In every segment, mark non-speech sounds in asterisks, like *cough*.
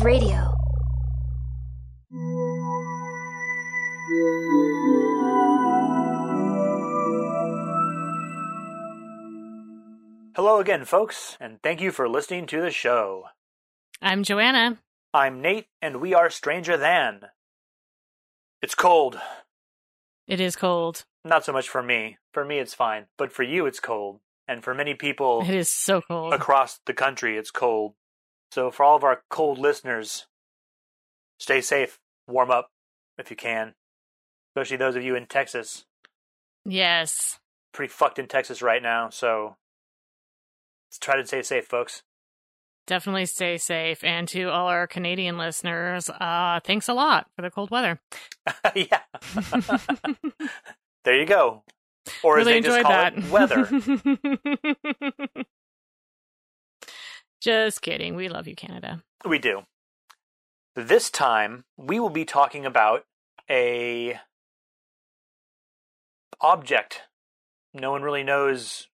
of radio. Hello again, folks, and thank you for listening to the show. I'm Joanna. I'm Nate, and we are Stranger Than. It's cold. It is cold. Not so much for me. For me, it's fine. But for you, it's cold. And for many people It is so cold. across the country, it's cold. So, for all of our cold listeners, stay safe. Warm up if you can. Especially those of you in Texas. Yes. Pretty fucked in Texas right now, so let's try to stay safe, folks. Definitely stay safe. And to all our Canadian listeners, uh, thanks a lot for the cold weather. *laughs* yeah. *laughs* there you go. Or really as they just call that. it, weather. *laughs* Just kidding. We love you, Canada. we do. This time, we will be talking about a object. No one really knows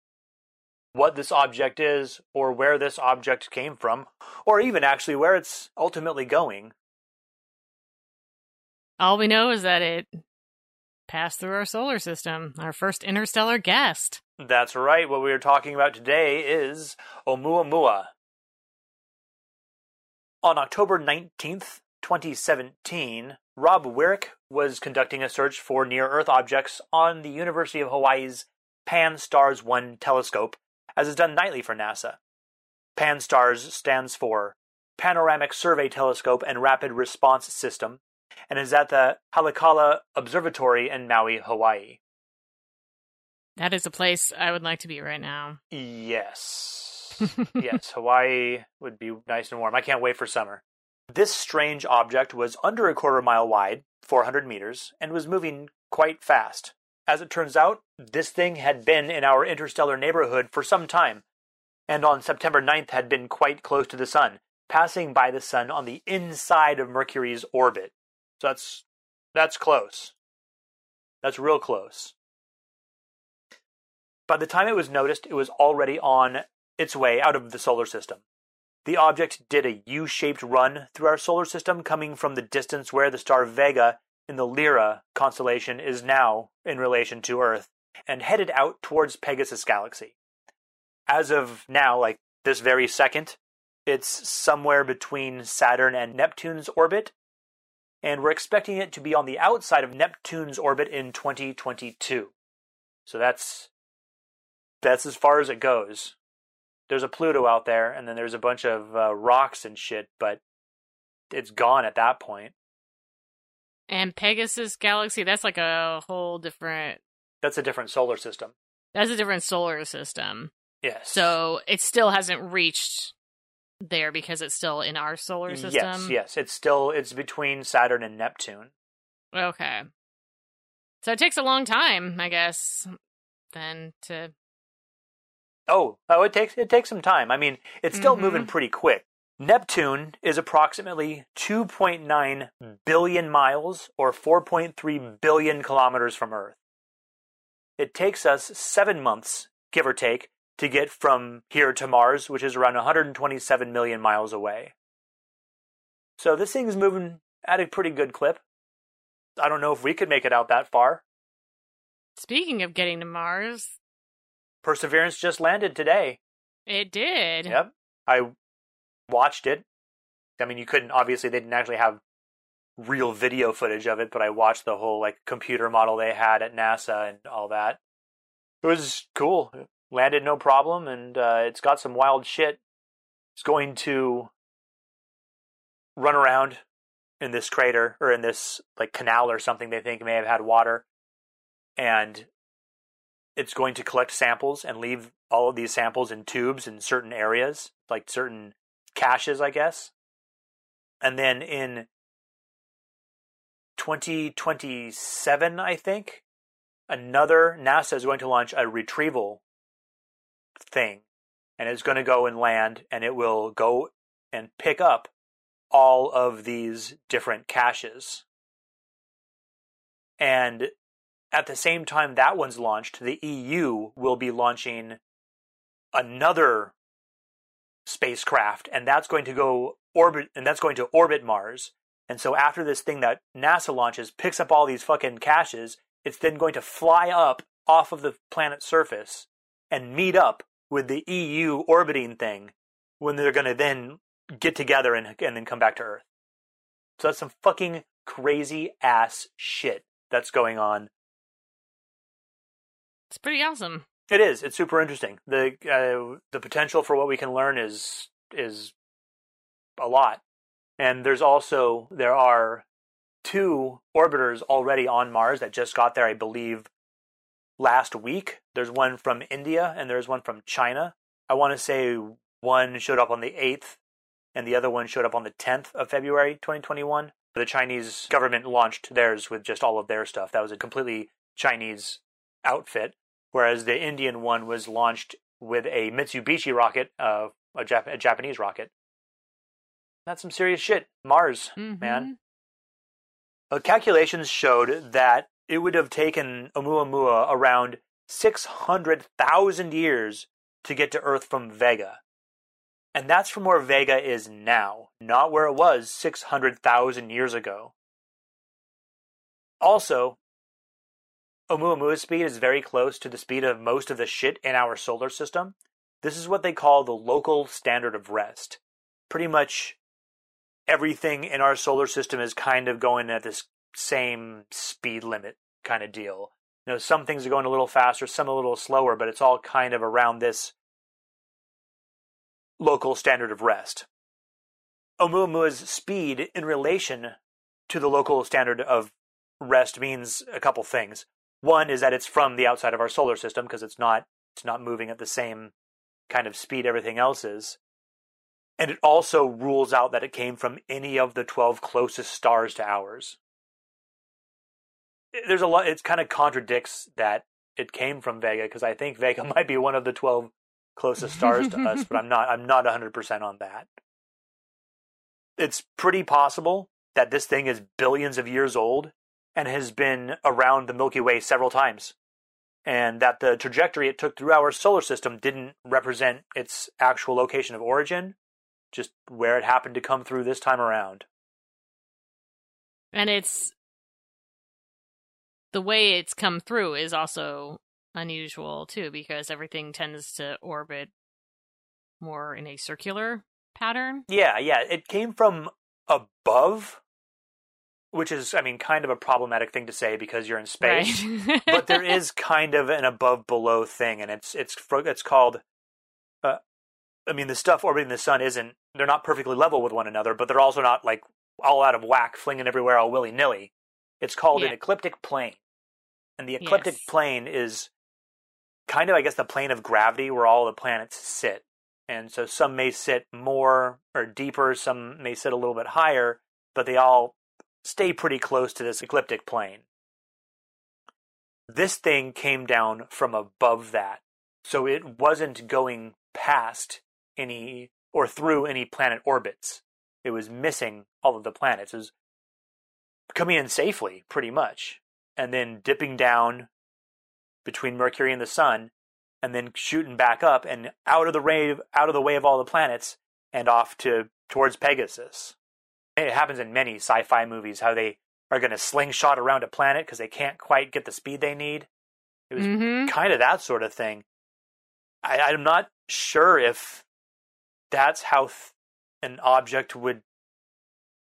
what this object is, or where this object came from, or even actually where it's ultimately going. All we know is that it passed through our solar system, our first interstellar guest. That's right. What we are talking about today is Oumuamua. On October 19th, 2017, Rob Weryk was conducting a search for near Earth objects on the University of Hawaii's Pan-STARRS 1 telescope, as is done nightly for NASA. Pan-STARRS stands for Panoramic Survey Telescope and Rapid Response System, and is at the Haleakala Observatory in Maui, Hawaii. That is a place I would like to be right now. Yes. Yes, Hawaii would be nice and warm. I can't wait for summer. This strange object was under a quarter mile wide, 400 meters, and was moving quite fast. As it turns out, this thing had been in our interstellar neighborhood for some time, and on September 9th had been quite close to the Sun, passing by the Sun on the inside of Mercury's orbit. So that's that's close. That's real close. By the time it was noticed, it was already on its way out of the solar system. The object did a U shaped run through our solar system, coming from the distance where the star Vega in the Lyra constellation is now in relation to Earth, and headed out towards Pegasus Galaxy. As of now, like this very second, it's somewhere between Saturn and Neptune's orbit, and we're expecting it to be on the outside of Neptune's orbit in 2022. So that's that's as far as it goes. There's a Pluto out there, and then there's a bunch of uh, rocks and shit, but it's gone at that point. And Pegasus Galaxy, that's like a whole different That's a different solar system. that's a different solar system. Yes. So it still hasn't reached there because it's still in our solar system. yes, yes, it's still it's between Saturn and Neptune. Okay. So it takes a long time, I guess, then to Oh, oh, it takes it takes some time. I mean, it's still Mhm. moving pretty quick. Neptune is approximately 2.9 billion miles or 4.3 billion kilometers from Earth. It takes us seven months, give or take, to get from here to Mars, which is around 127 million miles away. So this thing's moving at a pretty good clip. I don't know if we could make it out that far. Speaking of getting to Mars, Perseverance just landed today. it did. Yep. I watched it. I mean, you couldn't, obviously, they didn't actually have real video footage of it, but I watched the whole, like, computer model they had at NASA and all that. It was cool. It landed no problem, and uh, it's got some wild shit. It's going to run around in this crater or in this, like, canal or something they think may have had water. And it's going to collect samples and leave all of these samples in tubes in certain areas, like certain caches, I guess. And then in 2027, I think, another NASA is going to launch a retrieval thing. And it's going to go and land, and it will go and pick up all of these different caches. And at the same time that one's launched, the EU will be launching another spacecraft, and that's going to go orbit, and that's going to orbit Mars. And so after this thing that NASA launches picks up all these fucking caches, it's then going to fly up off of the planet's surface and meet up with the EU orbiting thing when they're going to then get together and, and then come back to Earth. So that's some fucking crazy ass shit that's going on. It's pretty awesome. It is. It's super interesting. the uh, The potential for what we can learn is is a lot. And there's also there are two orbiters already on Mars that just got there, I believe, last week. There's one from India and there's one from China. I want to say one showed up on the 8th and the other one showed up on the 10th of February 2021. The Chinese government launched theirs with just all of their stuff. That was a completely Chinese outfit, whereas the Indian one was launched with a Mitsubishi rocket, uh, a, Jap- a Japanese rocket. That's some serious shit. Mars, Mhm. man. Uh, calculations showed that it would have taken Oumuamua around 600,000 years to get to Earth from Vega. And that's from where Vega is now, not where it was 600,000 years ago. Also, Oumuamua's speed is very close to the speed of most of the shit in our solar system. This is what they call the local standard of rest. Pretty much everything in our solar system is kind of going at this same speed limit kind of deal. You know, some things are going a little faster, some a little slower, but it's all kind of around this local standard of rest. Oumuamua's speed in relation to the local standard of rest means a couple things. One is that it's from the outside of our solar system because it's not it's not moving at the same kind of speed everything else is. And it also rules out that it came from any of the 12 closest stars to ours. There's a lot, it kind of contradicts that it came from Vega because I think Vega *laughs* might be one of the 12 closest stars to us, but I'm not, I'm not 100% on that. It's pretty possible that this thing is billions of years old and has been around the Milky Way several times. And that the trajectory it took through our solar system didn't represent its actual location of origin, just where it happened to come through this time around. And it's the way it's come through is also unusual too, because everything tends to orbit more in a circular pattern. Yeah, yeah, it came from above, which is, I mean, kind of a problematic thing to say because you're in space. Right. *laughs* but there is kind of an above below thing, and it's it's it's called. Uh, I mean, the stuff orbiting the sun isn't. They're not perfectly level with one another, but they're also not like all out of whack, flinging everywhere all willy nilly. It's called an ecliptic plane, and the ecliptic Yes. plane is kind of, I guess, the plane of gravity where all the planets sit. And so some may sit more or deeper, some may sit a little bit higher, but they all stay pretty close to this ecliptic plane. This thing came down from above that. So it wasn't going past any or through any planet orbits. It was missing all of the planets. It was coming in safely, pretty much, and then dipping down between Mercury and the Sun, and then shooting back up and out of the way out of the way of all the planets and off to towards Pegasus. It happens in many sci-fi movies how they are going to slingshot around a planet because they can't quite get the speed they need. It was hmm kind of that sort of thing. I, I'm not sure if that's how th- an object would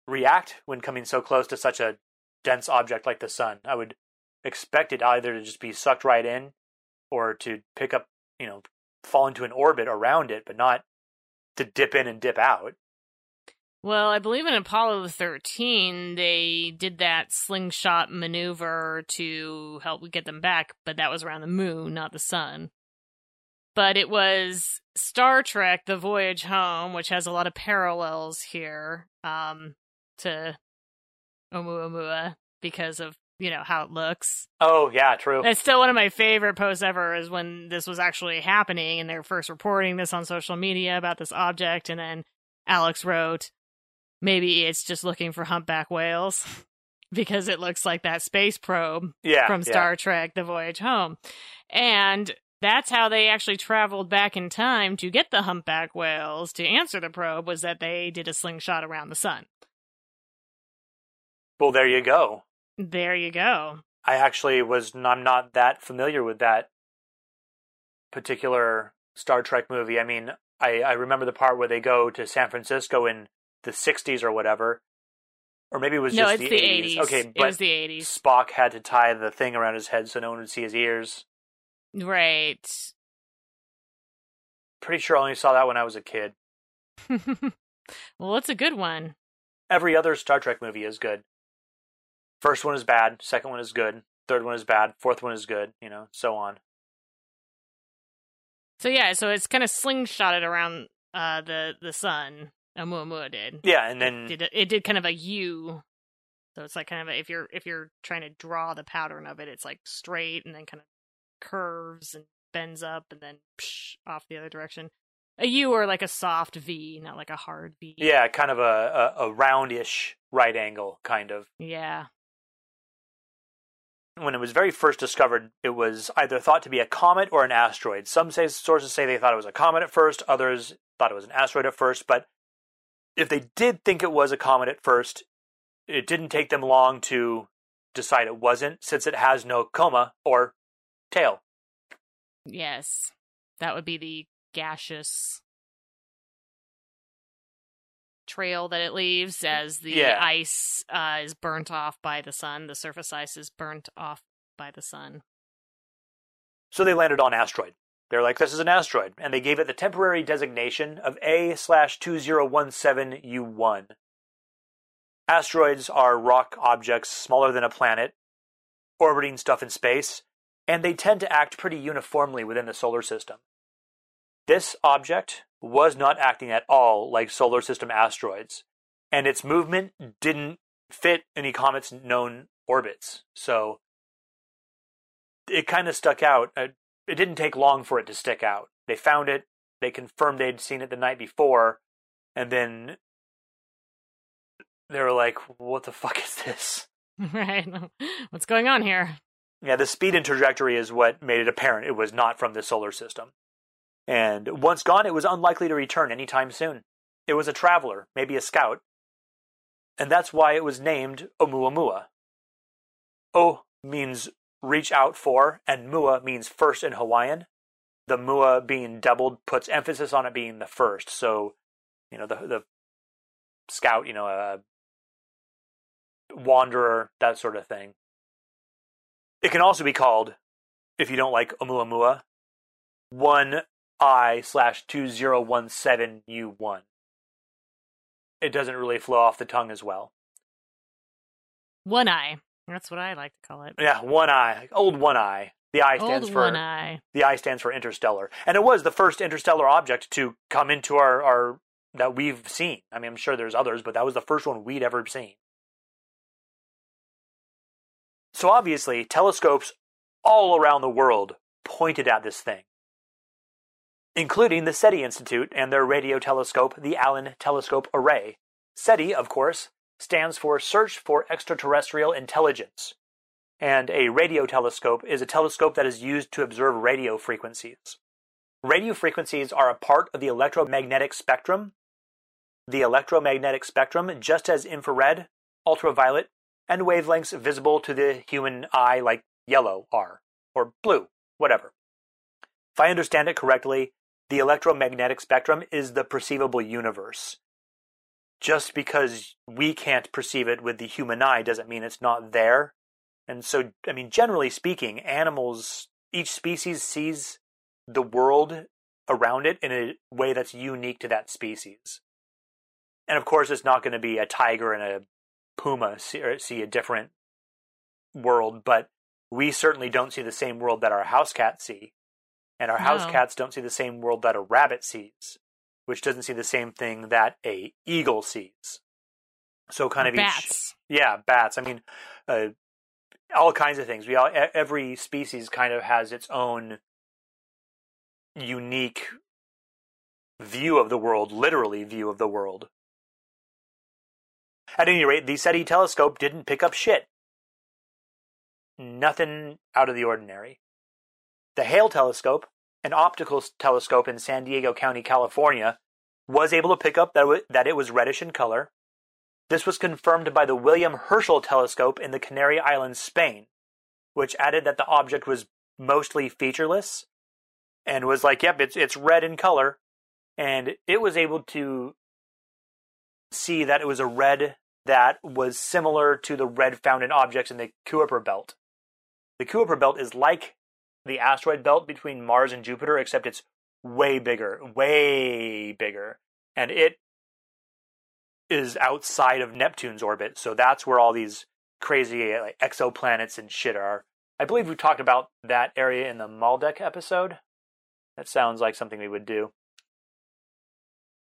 react when coming so close to such a dense object like the sun. I would expect it either to just be sucked right in or to pick up, you know, fall into an orbit around it, but not to dip in and dip out. Well, I believe in Apollo 13, they did that slingshot maneuver to help get them back, but that was around the moon, not the sun. But it was Star Trek The Voyage Home, which has a lot of parallels here um, to Oumuamua because of, you know, how it looks. Oh, yeah, true. It's still one of my favorite posts ever is when this was actually happening and they're first reporting this on social media about this object. And then Alex wrote, maybe it's just looking for humpback whales *laughs* because it looks like that space probe yeah. from yeah. Star Trek The Voyage Home. And that's how they actually traveled back in time to get the humpback whales to answer the probe was that they did a slingshot around the sun. Well, there you go. There you go. I actually was I'm not that familiar with that particular Star Trek movie. I mean, I, I remember the part where they go to San Francisco in the 60s or whatever. Or maybe it was no, just it's the, the 80s. 80s. Okay, it was the 80s. Spock had to tie the thing around his head so no one would see his ears. Right. Pretty sure I only saw that when I was a kid. *laughs* well, it's a good one. Every other Star Trek movie is good. First one is bad, second one is good, third one is bad, fourth one is good, you know, so on. So yeah, so it's kind of slingshotted around uh, the the sun. Oumuamua did. Yeah, and then It did, it did kind of a U. So it's like kind of a, if you're if you're trying to draw the pattern of it, it's like straight and then kind of curves and bends up and then psh, off the other direction. A U or like a soft V, not like a hard V. yeah, kind of a, a, a roundish right angle, kind of. Yeah. when it was very first discovered, it was either thought to be a comet or an asteroid. Some say, sources say they thought it was a comet at first, others thought it was an asteroid at first. But if they did think it was a comet at first, it didn't take them long to decide it wasn't, since it has no coma or tail. Yes. That would be the gaseous trail that it leaves as the Yeah. ice uh, is burnt off by the sun. The surface ice is burnt off by the sun. So they landed on asteroid. They're like, this is an asteroid, and they gave it the temporary designation of A slash two zero one seven U one. Asteroids are rock objects smaller than a planet, orbiting stuff in space, and they tend to act pretty uniformly within the solar system. This object was not acting at all like solar system asteroids, and its movement didn't fit any comet's known orbits. So it kind of stuck out. Uh, It didn't take long for it to stick out. They found it, they confirmed they'd seen it the night before, and then they were like, what the fuck is this? *laughs* right. What's going on here? Yeah, the speed and trajectory is what made it apparent it was not from the solar system. And once gone, it was unlikely to return anytime soon. It was a traveler, maybe a scout. And that's why it was named Oumuamua. O means reach out for, and Mua means first in Hawaiian. The Mua being doubled puts emphasis on it being the first. So, you know, the the scout, you know, a wanderer, that sort of thing. It can also be called, if you don't like Oumuamua, one I slash two zero one seven U one. It doesn't really flow off the tongue as well. One eye. That's what I like to call it. Yeah, one eye, old one eye. The eye stands Old for one eye. the eye stands for interstellar, and it was the first interstellar object to come into our our that we've seen. I mean, I'm sure there's others, but that was the first one we'd ever seen. So obviously, telescopes all around the world pointed at this thing, including the SETI Institute and their radio telescope, the Allen Telescope Array. SETI, of course, stands for Search for Extraterrestrial Intelligence, and a radio telescope is a telescope that is used to observe radio frequencies. Radio frequencies are a part of the electromagnetic spectrum. The electromagnetic spectrum, just as infrared, ultraviolet, and wavelengths visible to the human eye, like yellow, are, or blue, whatever. If I understand it correctly, the electromagnetic spectrum is the perceivable universe. Just because we can't perceive it with the human eye doesn't mean it's not there. And so, I mean, generally speaking, animals, each species sees the world around it in a way that's unique to that species. And of course, it's not going to be a tiger and a puma see, or see a different world, but we certainly don't see the same world that our house cats see. And our house cats don't see the same world that a rabbit sees, which doesn't see the same thing that a eagle sees. So kind of each Bats. yeah, bats. I mean, uh, all kinds of things. We all every species kind of has its own unique view of the world, literally view of the world. At any rate, the SETI telescope didn't pick up shit. Nothing out of the ordinary. The Hale telescope, an optical telescope in San Diego County, California, was able to pick up that, that it was reddish in color. This was confirmed by the William Herschel telescope in the Canary Islands, Spain, which added that the object was mostly featureless and was like, yep, it's it's red in color. And it was able to see that it was a red that was similar to the red found in objects in the Kuiper belt. The Kuiper belt is like the asteroid belt between Mars and Jupiter, except it's way bigger, way bigger. And it is outside of Neptune's orbit. So that's where all these crazy like, exoplanets and shit are. I believe we talked about that area in the Maldek episode. That sounds like something we would do.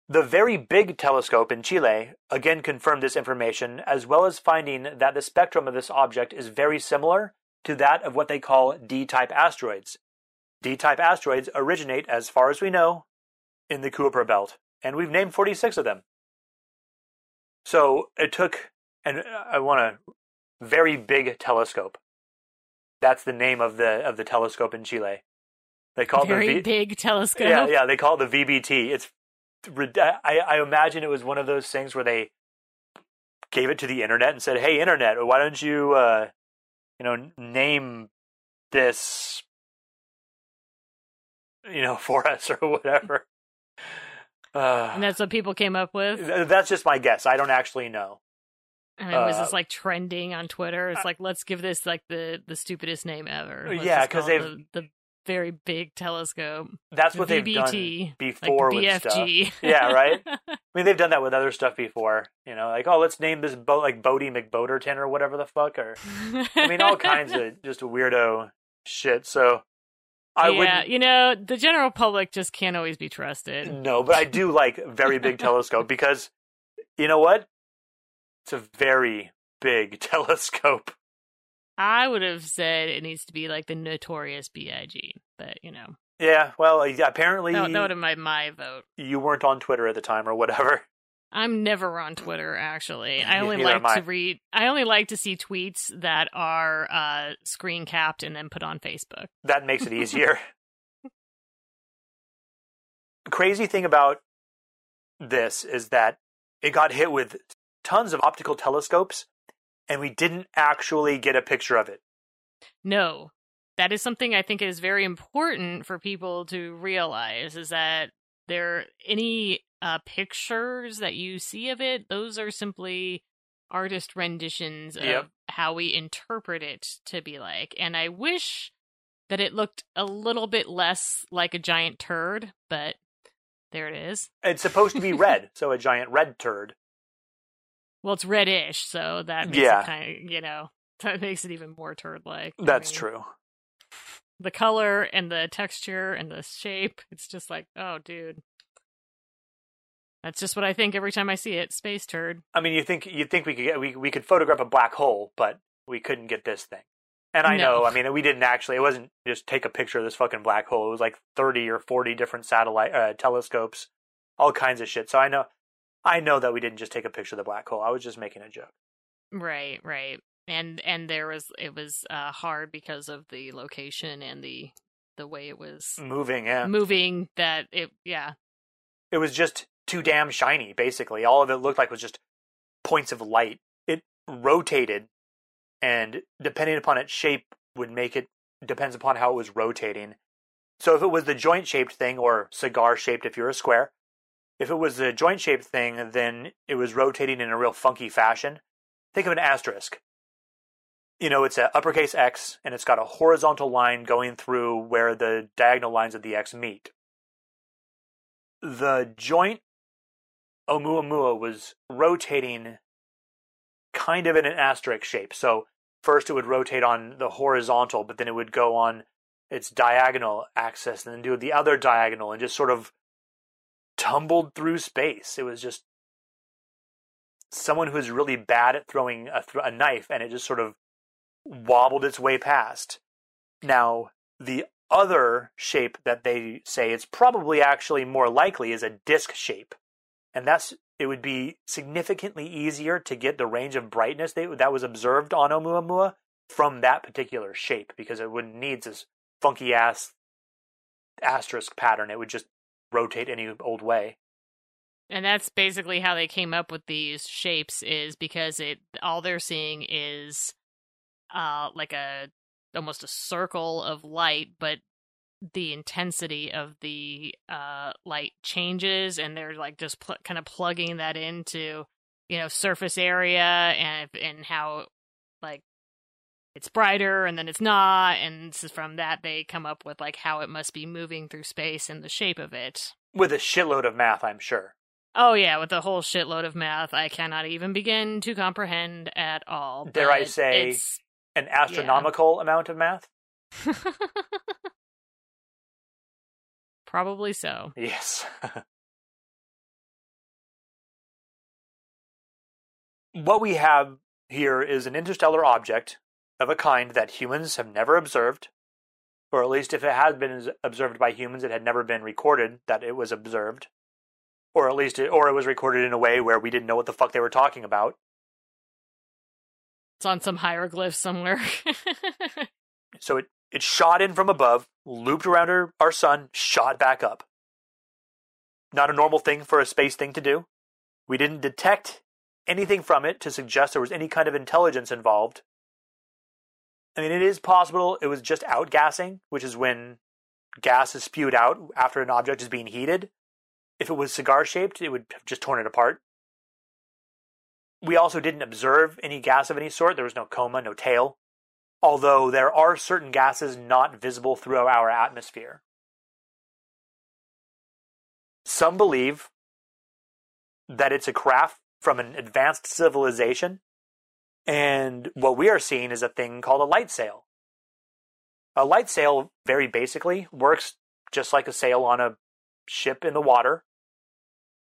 The Very Big Telescope in Chile again confirmed this information, as well as finding that the spectrum of this object is very similar to that of what they call D type asteroids. D type asteroids originate, as far as we know, in the Kuiper Belt, and we've named 46 of them. So it took, and I want a very big telescope. That's the name of the of the telescope in Chile. They call Very the v- big telescope. yeah, yeah. They call it the VBT. It's I, I imagine it was one of those things where they gave it to the internet and said, "Hey, internet, why don't you, uh, you know, name this, you know, *laughs* for us or whatever." Uh, And that's what people came up with. th- that's just my guess. I don't actually know. And it was uh, just like trending on Twitter. It's like let's give this like the the stupidest name ever. Let's Yeah, just 'cause call it they've- the, the very big telescope. That's what they've done before like with stuff. BFG. Yeah, right? *laughs* I mean, they've done that with other stuff before. You know, like, oh, let's name this boat like Bodie McBoderton or whatever the fuck. Or I mean, all kinds of *laughs* just weirdo shit. So I yeah, wouldn't. you know, the general public just can't always be trusted. No, but I do like very big telescope because you know what? It's a very big *laughs* telescope. I would have said it needs to be like the notorious B.I.G., but you know, Yeah, well, apparently that, that would have been my vote. you weren't on Twitter at the time or whatever. I'm never on Twitter. Actually, *laughs* I only neither like I. to read. I only like to see tweets that are uh, screen capped and then put on Facebook. That makes it *laughs* easier. Crazy thing about this is that it got hit with tons of optical telescopes and we didn't actually get a picture of it. No, that is something I think is very important for people to realize is that there any uh, pictures that you see of it, those are simply artist renditions of Yep. how we interpret it to be like. And I wish that it looked a little bit less like a giant turd, but there it is. It's supposed to be red, *laughs* so a giant red turd. Well, it's reddish, so that makes Yeah. it kind of, you know, *laughs* that makes it even more turd like. That's true. the color and the texture and the shape. It's just like, oh, dude. That's just what I think every time I see it. Space turd. I mean, you think you think we could get we we could photograph a black hole, but we couldn't get this thing. And I No. know, I mean, we didn't actually. It wasn't just take a picture of this fucking black hole. It was like thirty or forty different satellite uh, telescopes, all kinds of shit. So I know, I know that we didn't just take a picture of the black hole. I was just making a joke. Right, right. And and there was it was uh, hard because of the location and the the way it was Moving, yeah. moving. That it, yeah, It was just too damn shiny. Basically, all of it looked like was just points of light. It rotated, and depending upon its shape, would make it depends upon how it was rotating. So if it was the joint shaped thing, or cigar shaped if you're a square, if it was a joint shaped thing, then it was rotating in a real funky fashion. Think of an asterisk. You know, it's an uppercase X, and it's got a horizontal line going through where the diagonal lines of the X meet. The joint Oumuamua was rotating kind of in an asterisk shape. So first it would rotate on the horizontal, but then it would go on its diagonal axis and then do the other diagonal and just sort of tumbled through space. It was just someone who was really bad at throwing a, th- a knife and it just sort of wobbled its way past. Now, the other shape that they say it's probably actually more likely is a disc shape. And that's it would be significantly easier to get the range of brightness that was observed on Oumuamua from that particular shape because it wouldn't need this funky ass asterisk pattern. It would just rotate any old way. And that's basically how they came up with these shapes is because it all they're seeing is uh like a almost a circle of light, but the intensity of the uh light changes and they're like just pl- kind of plugging that into you know surface area and and how like it's brighter and then it's not and from that they come up with like how it must be moving through space and the shape of it. With a shitload of math i'm sure. Oh yeah with a whole shitload of math i cannot even begin to comprehend at all dare i say an astronomical yeah. amount of math? *laughs* Probably so. Yes. *laughs* What we have here is an interstellar object of a kind that humans have never observed, or at least if it has been observed by humans, it had never been recorded that it was observed, or at least it, or it was recorded in a way where we didn't know what the fuck they were talking about. It's on some hieroglyph somewhere. *laughs* so it it shot in from above, looped around our, our sun, shot back up. Not a normal thing for a space thing to do. We didn't detect anything from it to suggest there was any kind of intelligence involved. I mean, it is possible it was just outgassing, which is when gas is spewed out after an object is being heated. If it was cigar shaped, it would have just torn it apart. We also didn't observe any gas of any sort. There was no coma, no tail. Although there are certain gases not visible through our atmosphere. Some believe that it's a craft from an advanced civilization. And what we are seeing is a thing called a light sail. A light sail, very basically, works just like a sail on a ship in the water.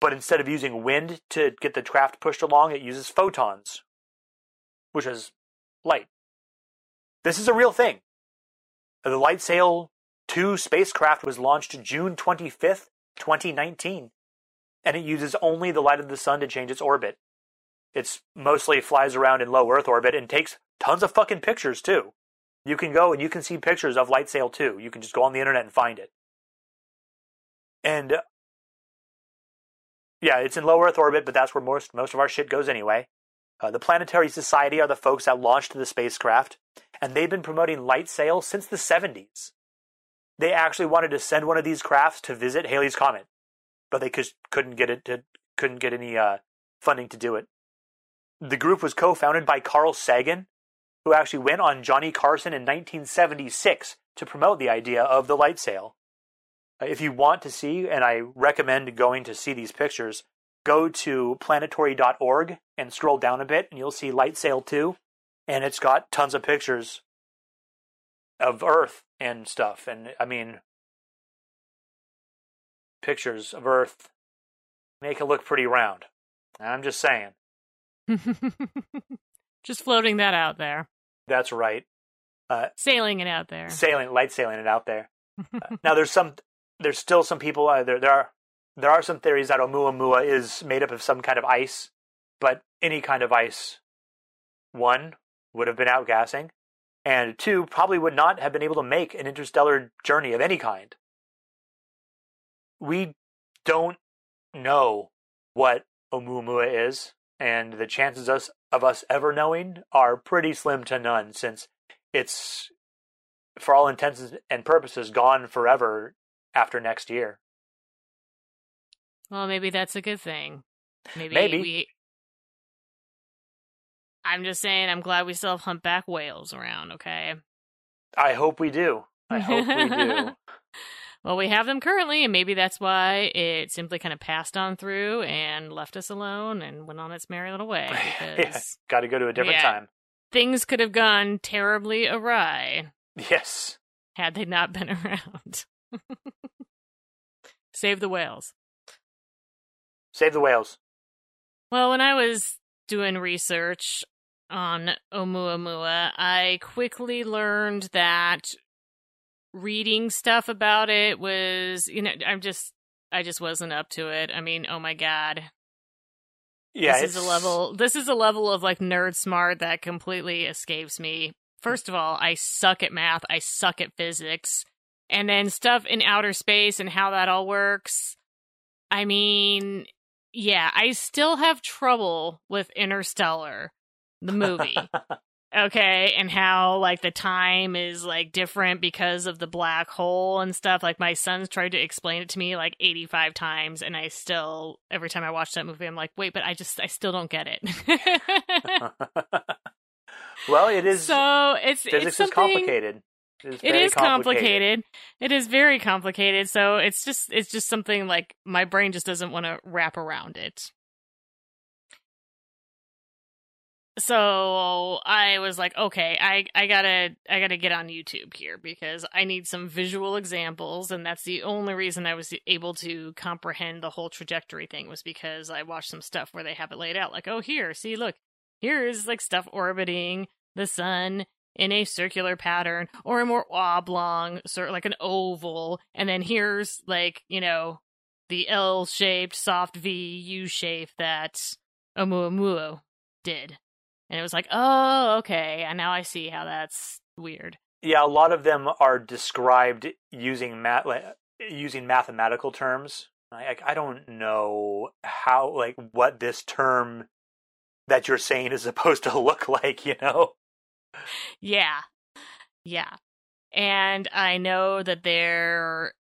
But instead of using wind to get the craft pushed along, it uses photons, which is light. This is a real thing. The Light Sail 2 spacecraft was launched June 25th, 2019 and it uses only the light of the sun to change its orbit. It's mostly flies around in low Earth orbit and takes tons of fucking pictures too. You can go and you can see pictures of Light Sail 2. You can just go on the internet and find it. And yeah, it's in low Earth orbit, but that's where most most of our shit goes anyway. Uh, the Planetary Society are the folks that launched the spacecraft, and they've been promoting Light Sail since the 70s. They actually wanted to send one of these crafts to visit Halley's Comet but they just couldn't get it to, couldn't get any uh, funding to do it. The group was co-founded by Carl Sagan, who actually went on Johnny Carson in 1976 to promote the idea of the light sail. Uh, if you want to see, and I recommend going to see these pictures, go to planetary.org and scroll down a bit, and you'll see Light Sail 2, and it's got tons of pictures of Earth and stuff. And I mean, pictures of Earth make it look pretty round. I'm just saying. *laughs* just floating that out there. That's right. Uh, sailing it out there. Sailing, light sailing it out there. *laughs* uh, now there's some, there's still some people. Uh, there, there are, there are some theories that Oumuamua is made up of some kind of ice, but any kind of ice, one would have been outgassing, and two probably would not have been able to make an interstellar journey of any kind we don't know what Oumuamua is, and the chances us, of us ever knowing are pretty slim to none since it's, for all intents and purposes, gone forever after next year. Well, maybe that's a good thing. Maybe, maybe. we. I'm just saying, I'm glad we still have humpback whales around, okay? I hope we do. I hope we do. *laughs* Well, we have them currently, and maybe that's why it simply kind of passed on through and left us alone and went on its merry little way. *laughs* yeah, *laughs* got to go to a different yeah, time. Things could have gone terribly awry. Yes. Had they not been *laughs* around. Save the whales. Save the whales. Well, when I was doing research on Oumuamua, I quickly learned that reading stuff about it was, you know, I'm just, I just wasn't up to it. I mean, oh my god. Yeah, this is a level. This is a level of like nerd smart that completely escapes me. First of all, I suck at math. I suck at physics. and then stuff in outer space and how that all works. I mean, yeah, I still have trouble with Interstellar, the movie. *laughs* okay, and how like the time is like different because of the black hole and stuff. Like my son's tried to explain it to me like 85 times and I still every time I watch that movie I'm like, "Wait, but I just I still don't get it." *laughs* well, it is so it's physics it's something, is complicated. It is, it very complicated. It is very complicated. So it's just it's just something like my brain just doesn't want to wrap around it. So I was like, okay, I I gotta I gotta get on YouTube here because I need some visual examples, and that's the only reason I was able to comprehend the whole trajectory thing was because I watched some stuff where they have it laid out, like, oh, here, see, look, here is like stuff orbiting the sun in a circular pattern or a more oblong, sort of like an oval, and then here's like you know the L-shaped soft V U shape that Oumuamua did. And it was like, oh, okay. And now I see how that's weird. Yeah, a lot of them are described using math, using mathematical terms. I, I don't know how, like, what this term that you're saying is *laughs* supposed to look like, you know? Yeah. Yeah. And I know that there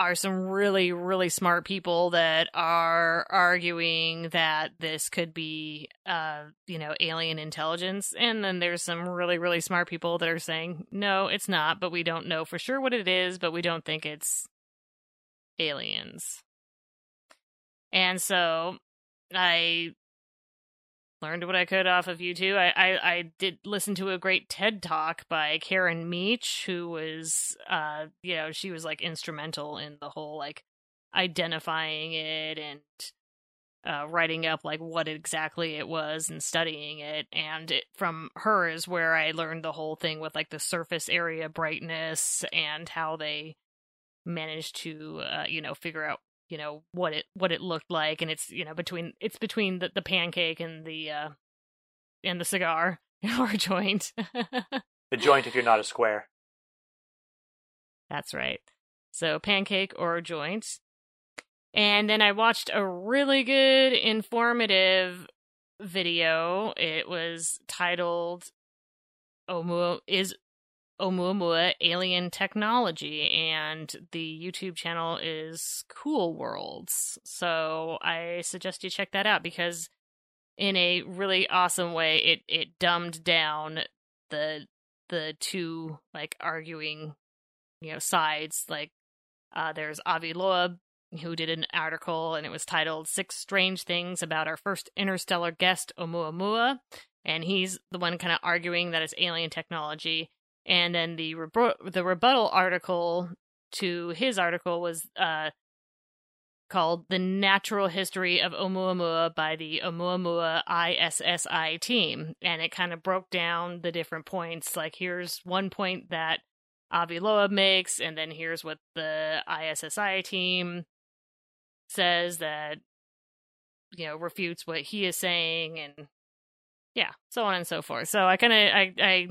are some really, really smart people that are arguing that this could be, uh, you know, alien intelligence. And then there's some really, really smart people that are saying, no, it's not, but we don't know for sure what it is, but we don't think it's aliens. And so I learned what I could off of YouTube. I, I, I did listen to a great TED talk by Karen Meech, who was, uh, you know, she was like instrumental in the whole like identifying it and uh, writing up like what exactly it was and studying it. And it, from her is where I learned the whole thing with like the surface area brightness and how they managed to, uh, you know, figure out you know what it what it looked like and it's you know between it's between the, the pancake and the uh and the cigar *laughs* or joint. *laughs* The joint if you're not a square. That's right. So pancake or joint. And then i watched a really good informative video. It was titled Omu is Oumuamua Alien Technology, and the YouTube channel is Cool Worlds. So I suggest you check that out because, in a really awesome way, it it dumbed down the the two like arguing, you know, sides. Like, uh, there's Avi Loeb who did an article, and it was titled Six Strange Things About Our First Interstellar Guest Oumuamua. And he's the one kind of arguing that it's alien technology and then the rebu- the rebuttal article to his article was uh, called "The Natural History of Oumuamua" by the Oumuamua ISSI team, and it kind of broke down the different points. Like here's one point that Avi Loeb makes, and then here's what the ISSI team says that you know refutes what he is saying, and yeah, so on and so forth. So I kind of I I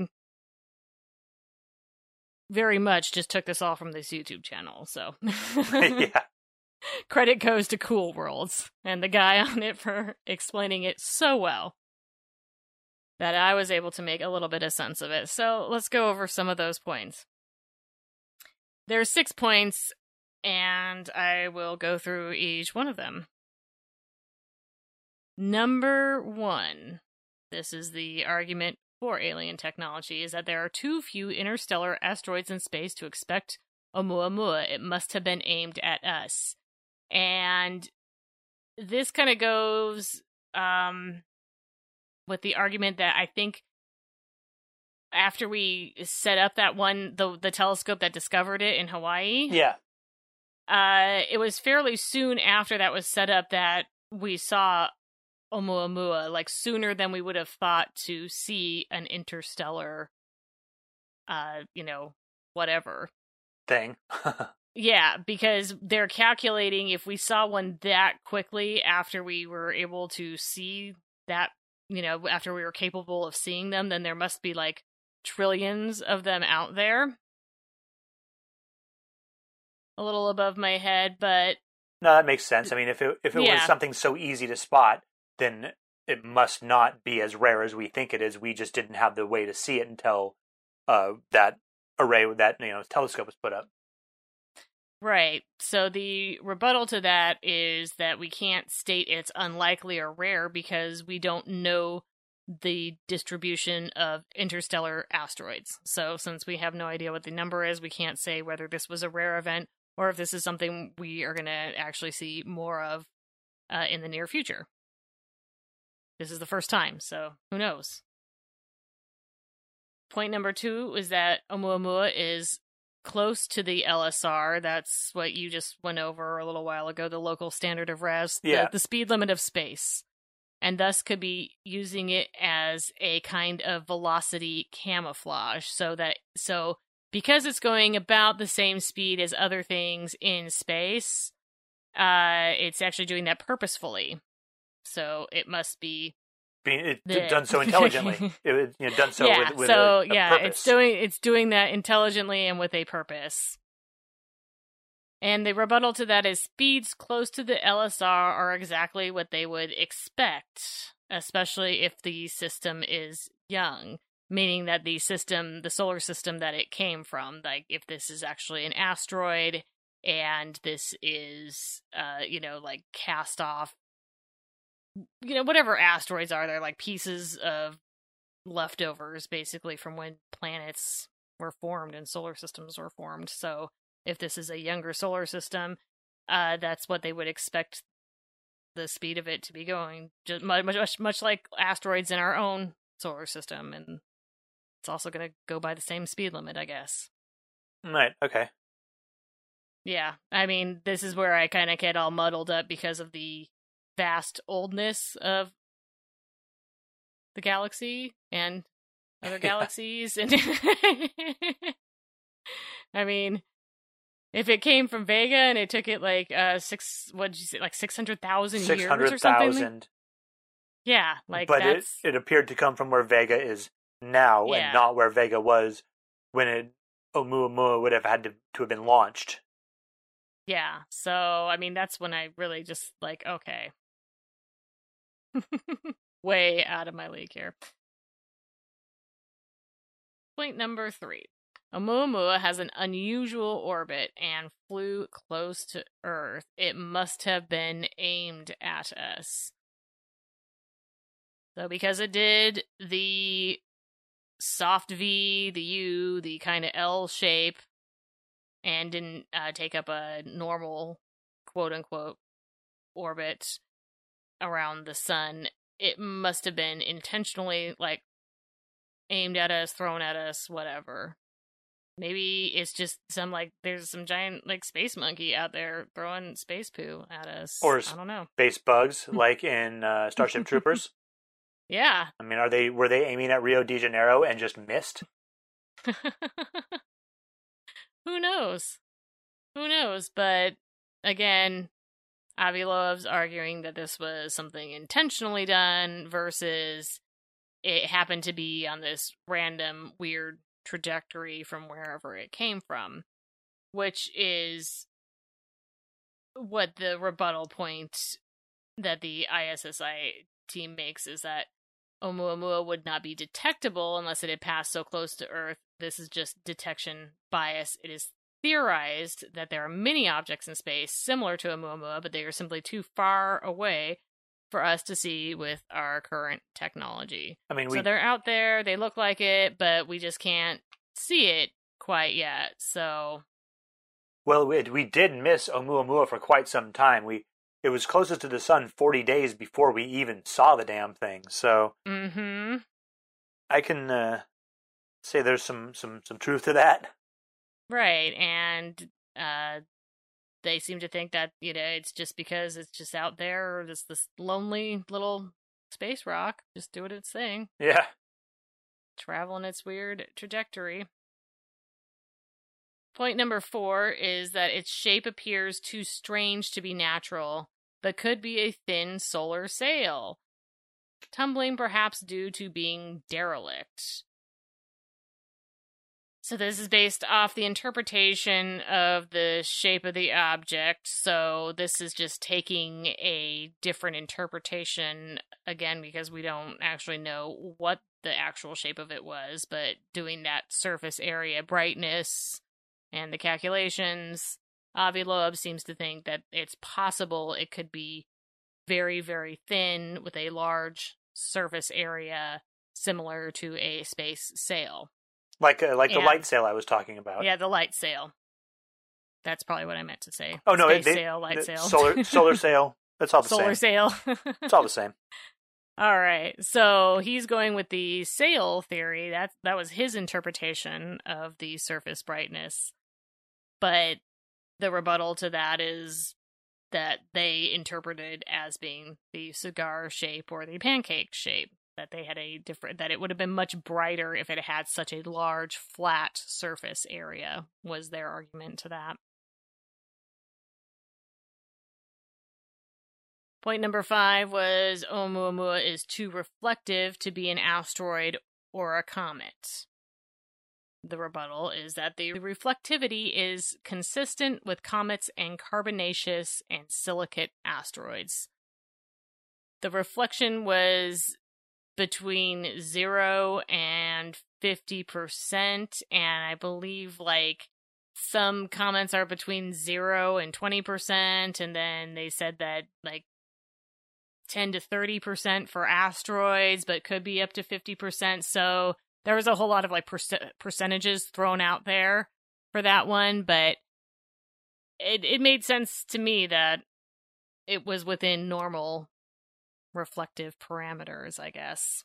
very much just took this all from this YouTube channel. So *laughs* yeah. *laughs* Credit goes to Cool Worlds and the guy *laughs* on it for explaining it so well that I was able to make a little bit of sense of it. So let's go over some of those points. There are six points, and I will go through each one of them. Number one. This is the argument for alien technology is that there are too few interstellar asteroids in space to expect Oumuamua. It must have been aimed at us. And this kind of goes um, with the argument that I think after we set up that one the the telescope that discovered it in Hawaii. Yeah. Uh it was fairly soon after that was set up that we saw Oumuamua like sooner than we would have thought to see an interstellar uh you know whatever thing *laughs* yeah because they're calculating if we saw one that quickly after we were able to see that you know after we were capable of seeing them then there must be like trillions of them out there a little above my head, but No, that makes sense. I mean, if it if it Yeah. was something so easy to spot, then it must not be as rare as we think it is. We just didn't have the way to see it until uh, that array, that you know, telescope was put up. Right. So the rebuttal to that is that we can't state it's unlikely or rare because we don't know the distribution of interstellar asteroids. So since we have no idea what the number is, we can't say whether this was a rare event or if this is something we are going to actually see more of uh, in the near future. This is the first time, so who knows? Point number two is that Oumuamua is close to the LSR. That's what you just went over a little while ago, the local standard of res, the- the, speed limit of space. And thus could be using it as a kind of velocity camouflage so that so because it's going about the same speed as other things in space, uh it's actually doing that purposefully. So it must be Being it, The- done so intelligently, *laughs* it you know, done so yeah, with, with so a, a yeah, purpose. it's doing it's doing that intelligently and with a purpose. And the rebuttal to that is speeds close to the LSR are exactly what they would expect, especially if the system is young, meaning that the system, the solar system that it came from, like if this is actually an asteroid and this is uh you know like cast off you know whatever asteroids are they're like pieces of leftovers basically from when planets were formed and solar systems were formed. So if this is a younger solar system, uh, that's what they would expect the speed of it to be going, just much much much like asteroids in our own solar system, and it's also going to go by the same speed limit, I guess. right. Okay. Yeah, I mean, this is where I kind of get all muddled up because of the vast oldness of the galaxy and other *laughs* galaxies. And *laughs* I mean, if it came from Vega and it took it like uh six, what did you say, like six hundred thousand years or something? thousand. Yeah, like but it, it appeared to come from where Vega is now, Yeah. and not where Vega was when it Oumuamua would have had to, to have been launched. Yeah. So, I mean, that's when I really just like, okay. *laughs* Way out of my league here. Point number three. Oumuamua has an unusual orbit and flew close to Earth. It must have been aimed at us. So, because it did the soft V, the U, the kind of L shape, and didn't uh, take up a normal quote unquote orbit around the sun, it must have been intentionally like aimed at us, thrown at us, whatever. Maybe it's just some like there's some giant like space monkey out there throwing space poo at us. Or I don't know. Space bugs, *laughs* like in uh, Starship Troopers. *laughs* Yeah. I mean, are they were they aiming at Rio de Janeiro and just missed? *laughs* Who knows? Who knows? But again, Avi Loeb's arguing that this was something intentionally done versus it happened to be on this random weird trajectory from wherever it came from, which is what the rebuttal point that the ISSI team makes is that Oumuamua would not be detectable unless it had passed so close to Earth. This is just detection bias. It is theorized that there are many objects in space similar to Oumuamua, but they are simply too far away for us to see with our current technology. I mean, we So they're out there, they look like it, but we just can't see it quite yet. So, well we, we did miss Oumuamua for quite some time. We it was closest to the sun forty days before we even saw the damn thing. So mm-hmm. I can uh, say there's some some some truth to that. Right, and uh they seem to think that, you know, it's just because it's just out there, this this lonely little space rock, just doing its thing, Yeah. traveling its weird trajectory. Point number four is that its shape appears too strange to be natural, but could be a thin solar sail, tumbling perhaps due to being derelict. So this is based off the interpretation of the shape of the object. So this is just taking a different interpretation again because we don't actually know what the actual shape of it was, but doing that surface area brightness and the calculations, Avi Loeb seems to think that it's possible it could be very, very thin with a large surface area similar to a space sail. Like uh, like the light sail I was talking about. Yeah, the light sail. That's probably what I meant to say. Oh no, Space they- sail, light the sail, solar solar *laughs* sail. That's all the same. solar same. sail. It's all the same. *laughs* All right. So he's going with the sail theory. That that was his interpretation of the surface brightness. But the rebuttal to that is that they interpreted as being the cigar shape or the pancake shape. That they had a different that it would have been much brighter if it had such a large flat surface area was their argument to that. Point number five was Oumuamua is too reflective to be an asteroid or a comet. The rebuttal is that the reflectivity is consistent with comets and carbonaceous and silicate asteroids. The reflection was between 0 and 50%, and I believe like some comments are between 0 and 20%, and then they said that like 10 to 30% for asteroids, but could be up to 50%. So there was a whole lot of like perc- percentages thrown out there for that one, but it it made sense to me that it was within normal reflective parameters, I guess.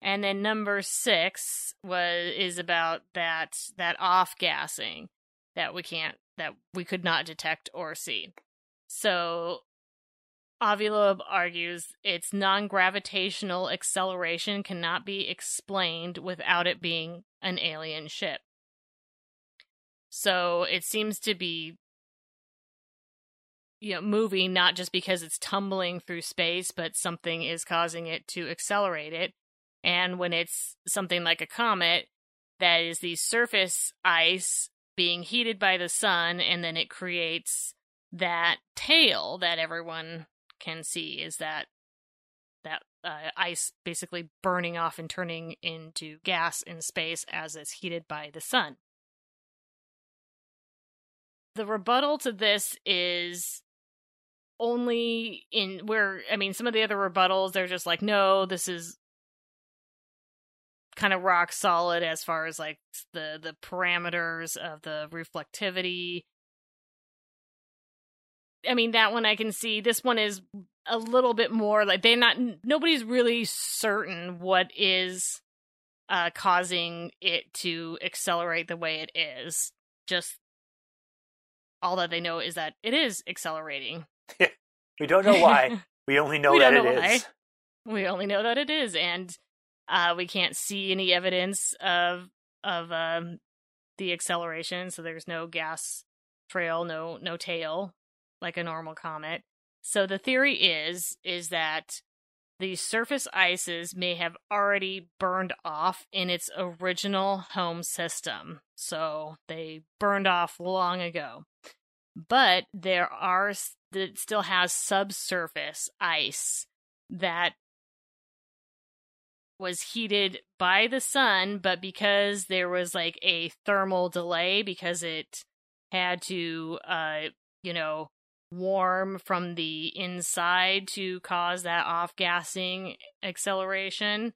And then number 6 was is about that that off gassing that we can't that we could not detect or see. So Avi Loeb argues its non gravitational acceleration cannot be explained without it being an alien ship. So it seems to be you know moving not just because it's tumbling through space, but something is causing it to accelerate it. And when it's something like a comet, that is the surface ice being heated by the sun, and then it creates that tail that everyone can see is that that uh, ice basically burning off and turning into gas in space as it's heated by the sun. The rebuttal to this is only in where I mean some of the other rebuttals they're just like no this is kind of rock solid as far as like the the parameters of the reflectivity I mean, that one I can see. This one is a little bit more like they're not. Nobody's really certain what is uh, causing it to accelerate the way it is. Just all that they know is that it is accelerating. We don't know why. *laughs* we only know We that it know is. We only know that it is, and uh, we can't see any evidence of of um, the acceleration. So there's no gas trail, no no tail like a normal comet. So the theory is is that the surface ices may have already burned off in its original home system. So they burned off long ago. But there are that still has subsurface ice that was heated by the sun, but because there was like a thermal delay because it had to uh you know warm from the inside to cause that off gassing acceleration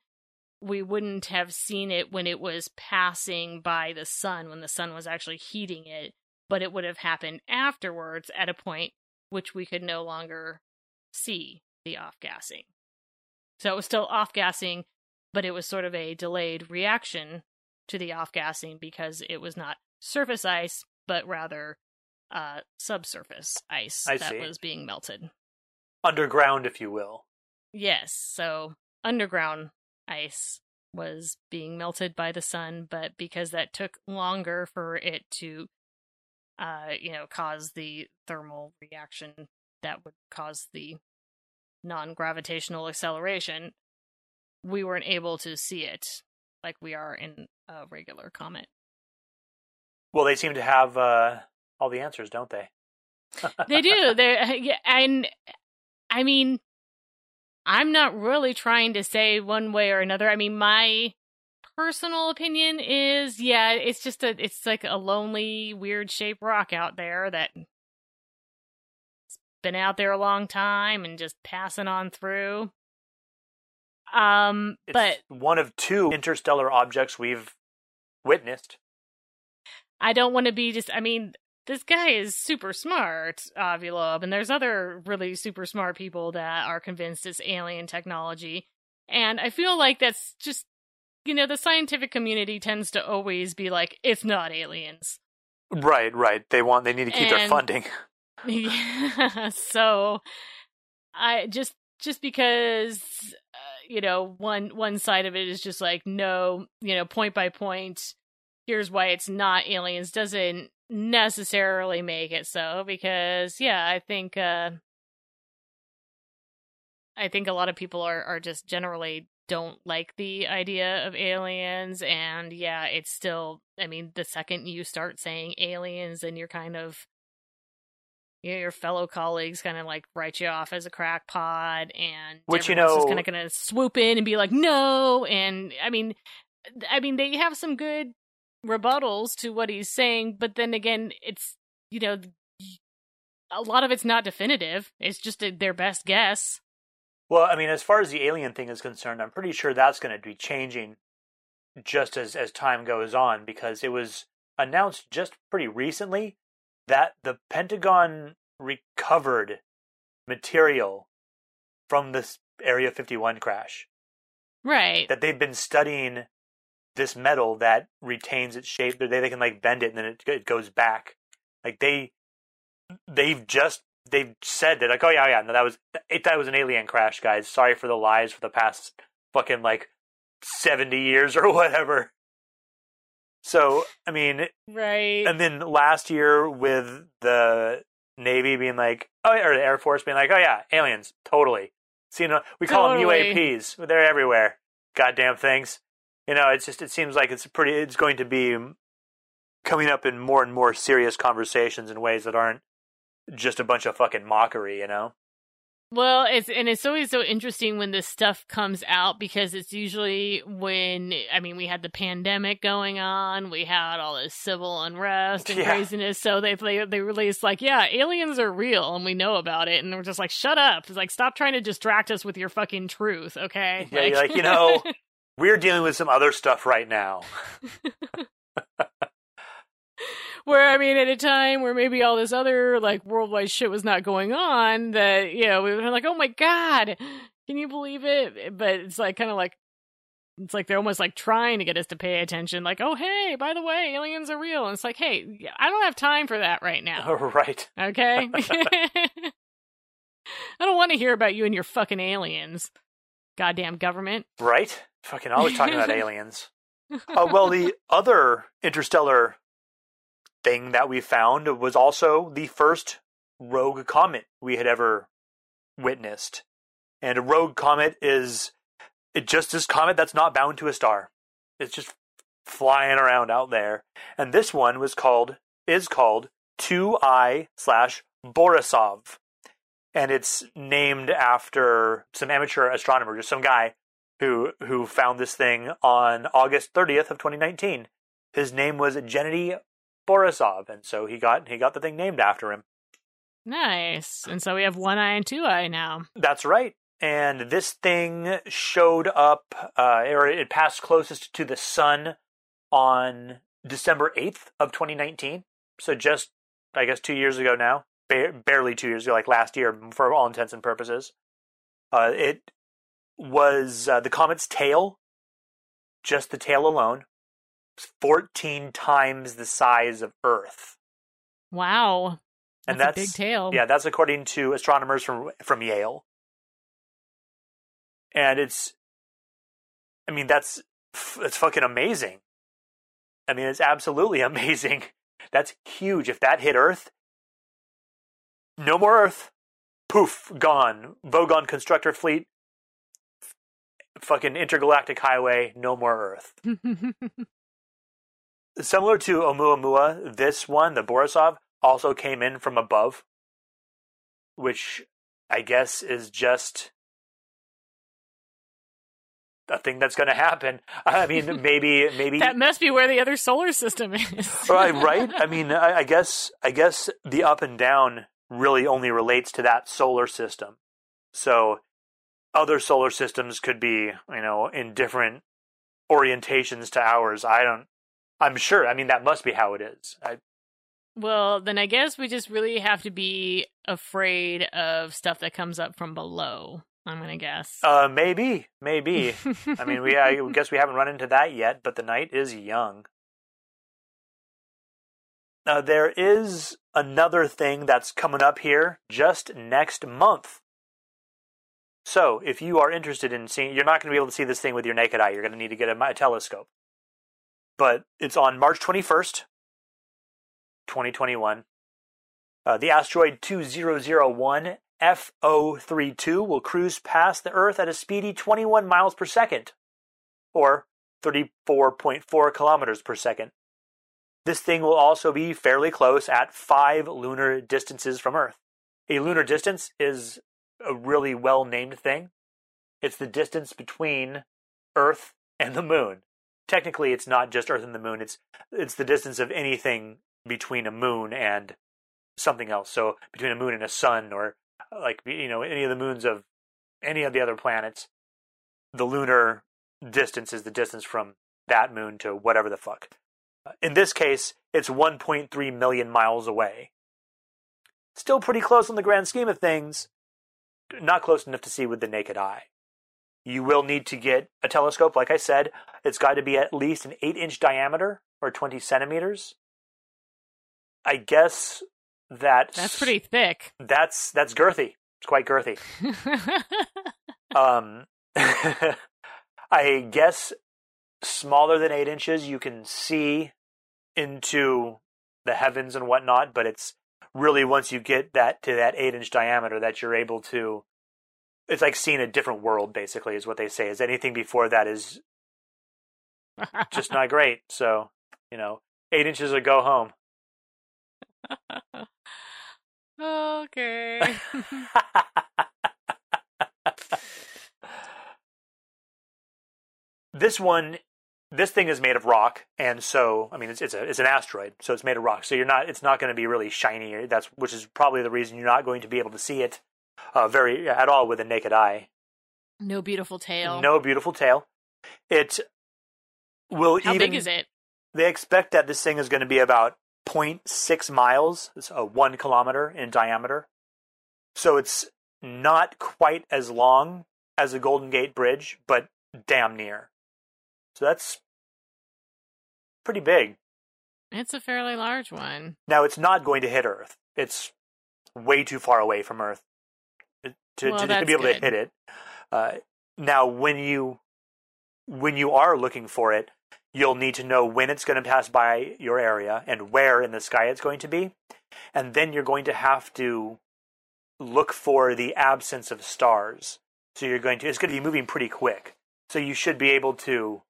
we wouldn't have seen it when it was passing by the sun when the sun was actually heating it but it would have happened afterwards at a point which we could no longer see the off gassing so it was still off gassing but it was sort of a delayed reaction to the off gassing because it was not surface ice but rather uh, subsurface ice I that see. was being melted. Underground, if you will. Yes, so underground ice was being melted by the sun, but because that took longer for it to, uh, you know, cause the thermal reaction that would cause the non gravitational acceleration, we weren't able to see it like we are in a regular comet. Well, they seem to have uh, all the answers, don't they? *laughs* they do. They yeah, and I mean, I'm not really trying to say one way or another. I mean, my personal opinion is, yeah, it's just a, it's like a lonely, weird shaped rock out there that has been out there a long time and just passing on through. Um, It's but one of two interstellar objects we've witnessed. I don't want to be just. I mean, this guy is super smart, Avi Loeb, and there's other really super smart people that are convinced it's alien technology. And I feel like that's just, you know, the scientific community tends to always be like, it's not aliens. Right, right. They want they need to keep their funding. *laughs* *laughs* Yeah, so I just just because uh, you know one one side of it is just like no, you know, point by point. Here's why it's not aliens doesn't necessarily make it so because yeah, I think uh I think a lot of people are are just generally don't like the idea of aliens and yeah, it's still I mean, the second you start saying aliens and you're kind of you know, your fellow colleagues kind of like write you off as a crackpot and Which, you know is kind of going to swoop in and be like no! And i mean i mean they have some good rebuttals to what he's saying but then again it's you know a lot of it's not definitive it's just a, their best guess Well, I mean, as far as the alien thing is concerned, I'm pretty sure that's going to be changing just as as time goes on because it was announced just pretty recently that the Pentagon recovered material from this Area 51 crash. right That they've been studying this metal that retains its shape. They they can like bend it and then it, it goes back. Like they they've just they've said that like oh yeah yeah no that was it that was an alien crash guys. Sorry for the lies for the past fucking like 70 years *laughs* or whatever. So i mean right. and then last year with the navy being like oh or the air force being like oh yeah aliens totally. So you know we call Totally. them uaps they're everywhere. Goddamn things. You know it's just it seems like it's pretty it's going to be coming up in more and more serious conversations in ways that aren't just a bunch of fucking mockery you know Well, it's and it's always so interesting when this stuff comes out because it's usually when I mean we had the pandemic going on, we had all this civil unrest and *laughs* Yeah. craziness, so they they they released like, yeah, aliens are real and we know about it, and we're just like, shut up! It's like stop trying to distract us with your fucking truth, okay? Yeah, you're like, you know- *laughs* we're dealing with some other stuff right now *laughs* where I mean, at a time where maybe all this other like worldwide shit was not going on, that you know we were like, oh my god, can you believe it? But it's like kind of like it's like they're almost like trying to get us to pay attention, like, oh hey, by the way, aliens are real, and it's like, hey, I don't have time for that right now, Oh, right okay? *laughs* *laughs* I don't want to hear about you and your fucking aliens, goddamn government. right fucking always talking about *laughs* aliens uh, well the other interstellar thing that we found was also the first rogue comet we had ever witnessed. And a rogue comet is just this comet that's not bound to a star. It's just flying around out there. And this one was called is called 2i slash borisov. And it's named after some amateur astronomer just some guy who who found this thing on August 30th of 2019. His name was Gennady Borisov, and so he got he got the thing named after him. Nice, and so we have one eye and two eye now. That's right. And this thing showed up, uh, or it passed closest to the sun on December 8th of 2019. So just, I guess, two years ago now, ba- barely two years ago, like last year, for all intents and purposes. Uh, it was uh, the comet's tail, just the tail alone, 14 times the size of Earth. Wow, And that's, that's a big tail. Yeah, that's according to astronomers from from Yale. And it's, I mean, that's it's fucking amazing. I mean, it's absolutely *laughs* amazing. That's huge. If that hit Earth, no more Earth. Poof, gone. Vogon constructor fleet fucking intergalactic highway, no more Earth. *laughs* Similar to Oumuamua, this one, the Borisov, also came in from above, which I guess is just a thing that's going to happen. I mean, *laughs* maybe, maybe that must be where the other solar system is. right, right. I mean, I, I guess, I guess the up and down really only relates to that solar system. So, other solar systems could be, you know, in different orientations to ours. I don't. I'm sure. I mean, that must be how it is. I, well, then I guess we just really have to be afraid of stuff that comes up from below. I'm gonna guess. Uh, maybe, maybe. *laughs* I mean, we I guess we haven't run into that yet, but the night is young. Now there is another thing that's coming up here just next month. So, if you are interested in seeing, you're not going to be able to see this thing with your naked eye. You're going to need to get a, a telescope. But it's on March 21st, 2021. Uh, the asteroid 2001 FO32 will cruise past the Earth at a speedy 21 miles per second, or 34.4 kilometers per second. This thing will also be fairly close at five lunar distances from Earth. A lunar distance is a really well named thing. It's the distance between Earth and the Moon. Technically, it's not just Earth and the Moon. It's it's the distance of anything between a moon and something else. So between a moon and a sun, or like you know any of the moons of any of the other planets, the lunar distance is the distance from that moon to whatever the fuck. Uh, in this case, it's 1.3 million miles away. Still pretty close on the grand scheme of things, not close enough to see with the naked eye. You will need to get a telescope, like I said. It's got to be at least an 8 inch diameter or 20 centimeters. I guess that That's pretty thick. That's that's girthy. It's quite girthy. *laughs* um, *laughs* I guess smaller than eight inches, you can see into the heavens and whatnot, but it's really once you get that to that eight inch diameter that you're able to. It's like seeing a different world, basically, is what they say. Is anything before that is just not *laughs* great. So, you know, eight inches of go home. okay. *laughs* this one this thing is made of rock and so i mean it's it's, a, it's an asteroid so it's made of rock so you're not it's not going to be really shiny that's which is probably the reason you're not going to be able to see it uh, very at all with a naked eye. No beautiful tail. No beautiful tail. It will how even big is it? They expect that this thing is going to be about 0.6 miles it's a one kilometer in diameter. So it's not quite as long as the golden gate bridge but damn near. So that's pretty big. It's a fairly large one. Now it's not going to hit Earth. It's way too far away from Earth to, well, to, to be able good. to hit it. Uh, now, when you when you are looking for it, you'll need to know when it's going to pass by your area and where in the sky it's going to be, and then you're going to have to look for the absence of stars. So you're going to it's going to be moving pretty quick. So you should be able to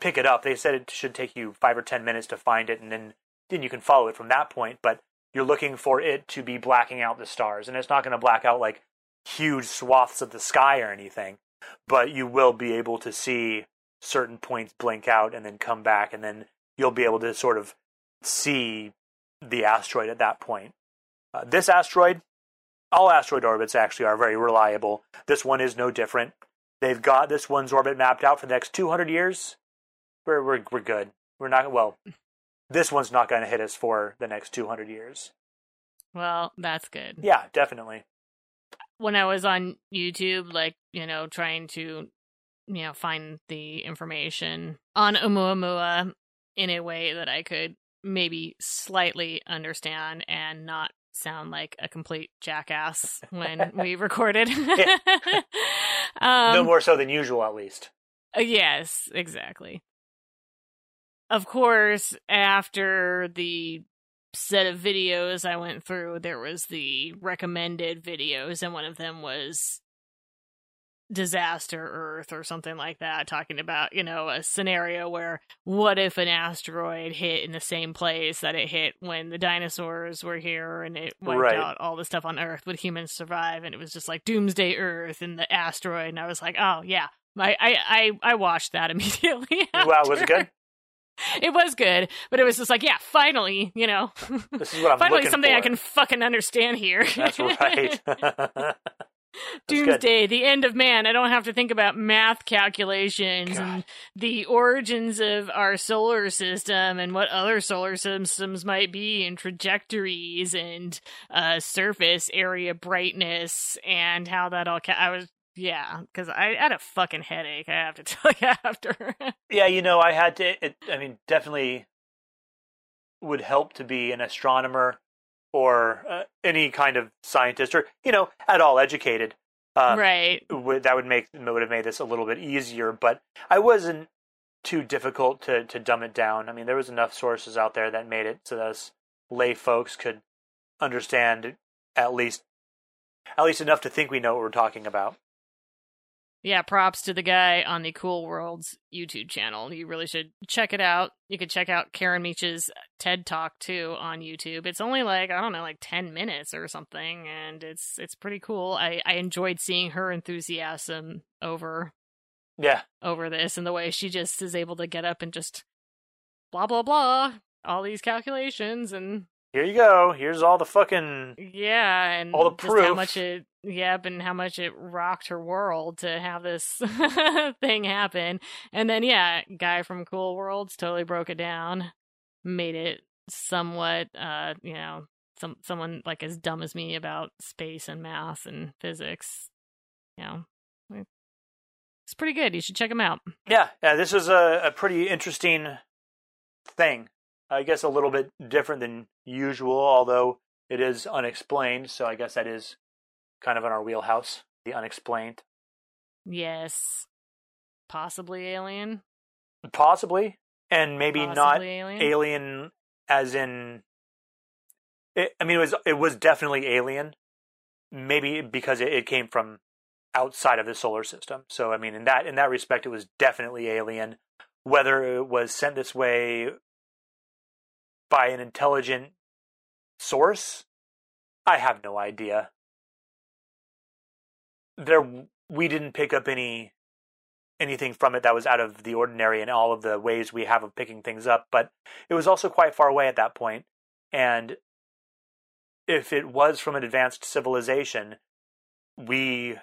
pick it up. They said it should take you five or ten minutes to find it, and then then you can follow it from that point. But you're looking for it to be blacking out the stars, and it's not going to black out like huge swaths of the sky or anything. But you will be able to see certain points blink out and then come back, and then you'll be able to sort of see the asteroid at that point. Uh, this asteroid, all asteroid orbits actually are very reliable. This one is no different. They've got this one's orbit mapped out for the next 200 years, we're we're we're good. We're not well. This one's not going to hit us for the next 200 years. Well, that's good. Yeah, definitely. When I was on YouTube, like you know, trying to you know find the information on Oumuamua in a way that I could maybe slightly understand and not sound like a complete jackass when we *laughs* recorded. *laughs* um, no more so than usual, at least. Uh, yes, exactly. Of course, after the set of videos I went through, there was the recommended videos, and one of them was disaster Earth or something like that, talking about, you know, a scenario where what if an asteroid hit in the same place that it hit when the dinosaurs were here and it wiped Right. out all the stuff on Earth? Would humans survive? And it was just like Doomsday Earth and the asteroid. And I was like, oh, yeah. I, I, I, I watched that *laughs* immediately. Wow, was it good? *laughs* It was good, but it was just like, yeah, finally, you know, *laughs* This is what I'm finally something I can fucking understand here. That's *laughs* right. Doomsday, the end of man. I don't have to think about math calculations God. and the origins of our solar system and what other solar systems might be and trajectories and uh, surface area brightness and how that all. Ca- I was yeah, because I had a fucking headache. I have to *laughs* tell you after. Yeah, you know, I had to. It, I mean, definitely would help to be an astronomer or uh, any kind of scientist, or you know, at all educated. Um, right. would, that would make would have made this a little bit easier. But I wasn't too difficult to to dumb it down. I mean, there was enough sources out there that made it so that us lay folks could understand at least at least enough to think we know what we're talking about. Yeah, props to the guy on the Cool Worlds YouTube channel. You really should check it out. You could check out Karen Meech's TED Talk too on YouTube. It's only like, I don't know, like 10 minutes or something and it's it's pretty cool. I I enjoyed seeing her enthusiasm over Yeah, over this and the way she just is able to get up and just blah blah blah all these calculations and here you go. Here's all the fucking yeah, and All the proof. how much it yep, and how much it rocked her world to have this *laughs* thing happen. And then yeah, guy from Cool Worlds totally broke it down, made it somewhat uh, you know, some someone like as dumb as me about space and math and physics. You know. It's pretty good. You should check him out. Yeah, yeah, this is a, a pretty interesting thing. I guess a little bit different than usual, although it is unexplained, so I guess that is kind of in our wheelhouse, the unexplained. Yes. Possibly alien. Possibly, and maybe Possibly not alien. alien as in it, I mean it was it was definitely alien. Maybe because it, it came from outside of the solar system. So I mean in that in that respect it was definitely alien. Whether it was sent this way by an intelligent source, I have no idea. There we didn't pick up any anything from it that was out of the ordinary in all of the ways we have of picking things up, but it was also quite far away at that point. And if it was from an advanced civilization, we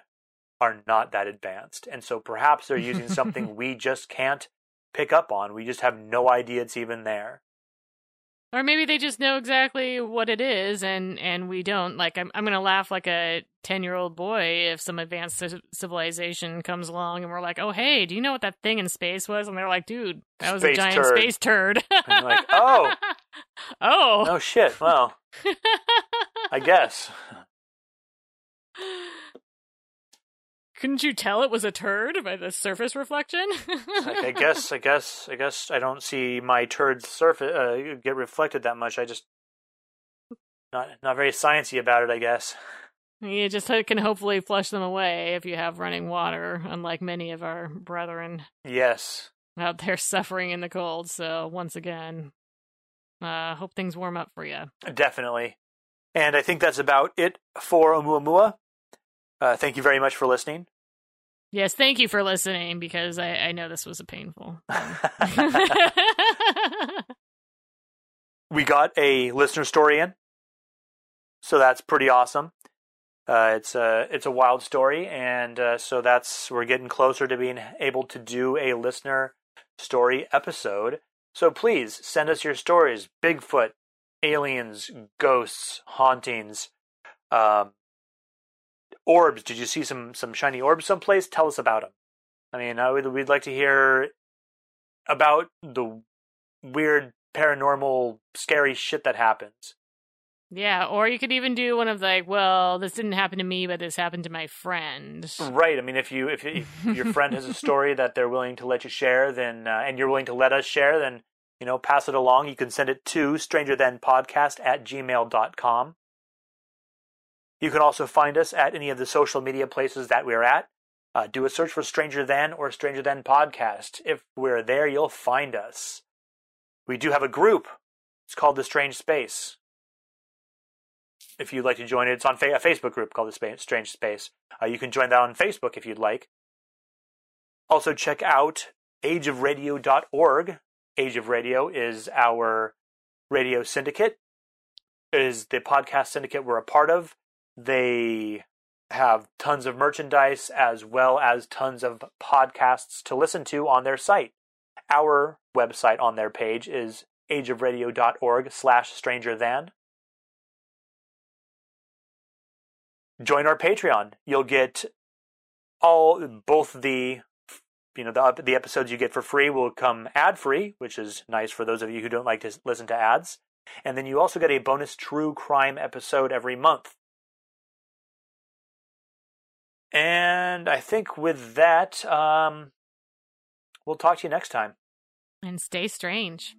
are not that advanced. And so perhaps they're using something *laughs* we just can't pick up on. We just have no idea it's even there. Or maybe they just know exactly what it is, and and we don't. Like, I'm I'm gonna laugh like a ten year old boy if some advanced ci- civilization comes along and we're like, oh hey, do you know what that thing in space was? And they're like, dude, that was Space a giant turd. space turd. I'm like, oh. *laughs* oh, Oh shit. Well, I guess. *laughs* Couldn't you tell it was a turd by the surface reflection? Like, I *laughs* guess, I guess, I guess I don't see my turd surface uh, get reflected that much. I just not not very sciencey about it. I guess. You just can hopefully flush them away if you have running water, unlike many of our brethren Yes. out there *laughs* suffering in the cold. So once again, uh, hope things warm up for you. Definitely. And I think that's about it for Oumuamua. Uh, thank you very much for listening. Yes, thank you for listening because I, I know this was a painful. *laughs* *laughs* we got a listener story in, so that's pretty awesome. Uh, it's a it's a wild story, and uh, so that's we're getting closer to being able to do a listener story episode. So please send us your stories: Bigfoot, aliens, ghosts, hauntings, um, orbs. Did you see some some shiny orbs someplace? Tell us about them. I mean, I would, we'd like to hear about the weird paranormal scary shit that happens. yeah, or you could even do one of like, well, this didn't happen to me, but this happened to my friend. Right. I mean, if you if, if your friend has a *laughs* story that they're willing to let you share, then uh, and you're willing to let us share, then you know pass it along. You can send it to strangerthanpodcast at gmail.com. You can also find us at any of the social media places that we're at. Uh, do a search for Stranger Than or Stranger Than Podcast. If we're there, you'll find us. We do have a group. It's called The Strange Space. If you'd like to join it, it's on fa- a Facebook group called The Strange Space. Uh, you can join that on Facebook if you'd like. Also, check out ageofradio.org. Age of Radio is our radio syndicate, it is the podcast syndicate we're a part of. They have tons of merchandise as well as tons of podcasts to listen to on their site. Our website on their page is ageofradio.org slash stranger than. Join our Patreon. You'll get all both the you know the the episodes you get for free will come ad free, which is nice for those of you who don't like to listen to ads. And then you also get a bonus true crime episode every month. And I think with that, um, we'll talk to you next time. And stay strange.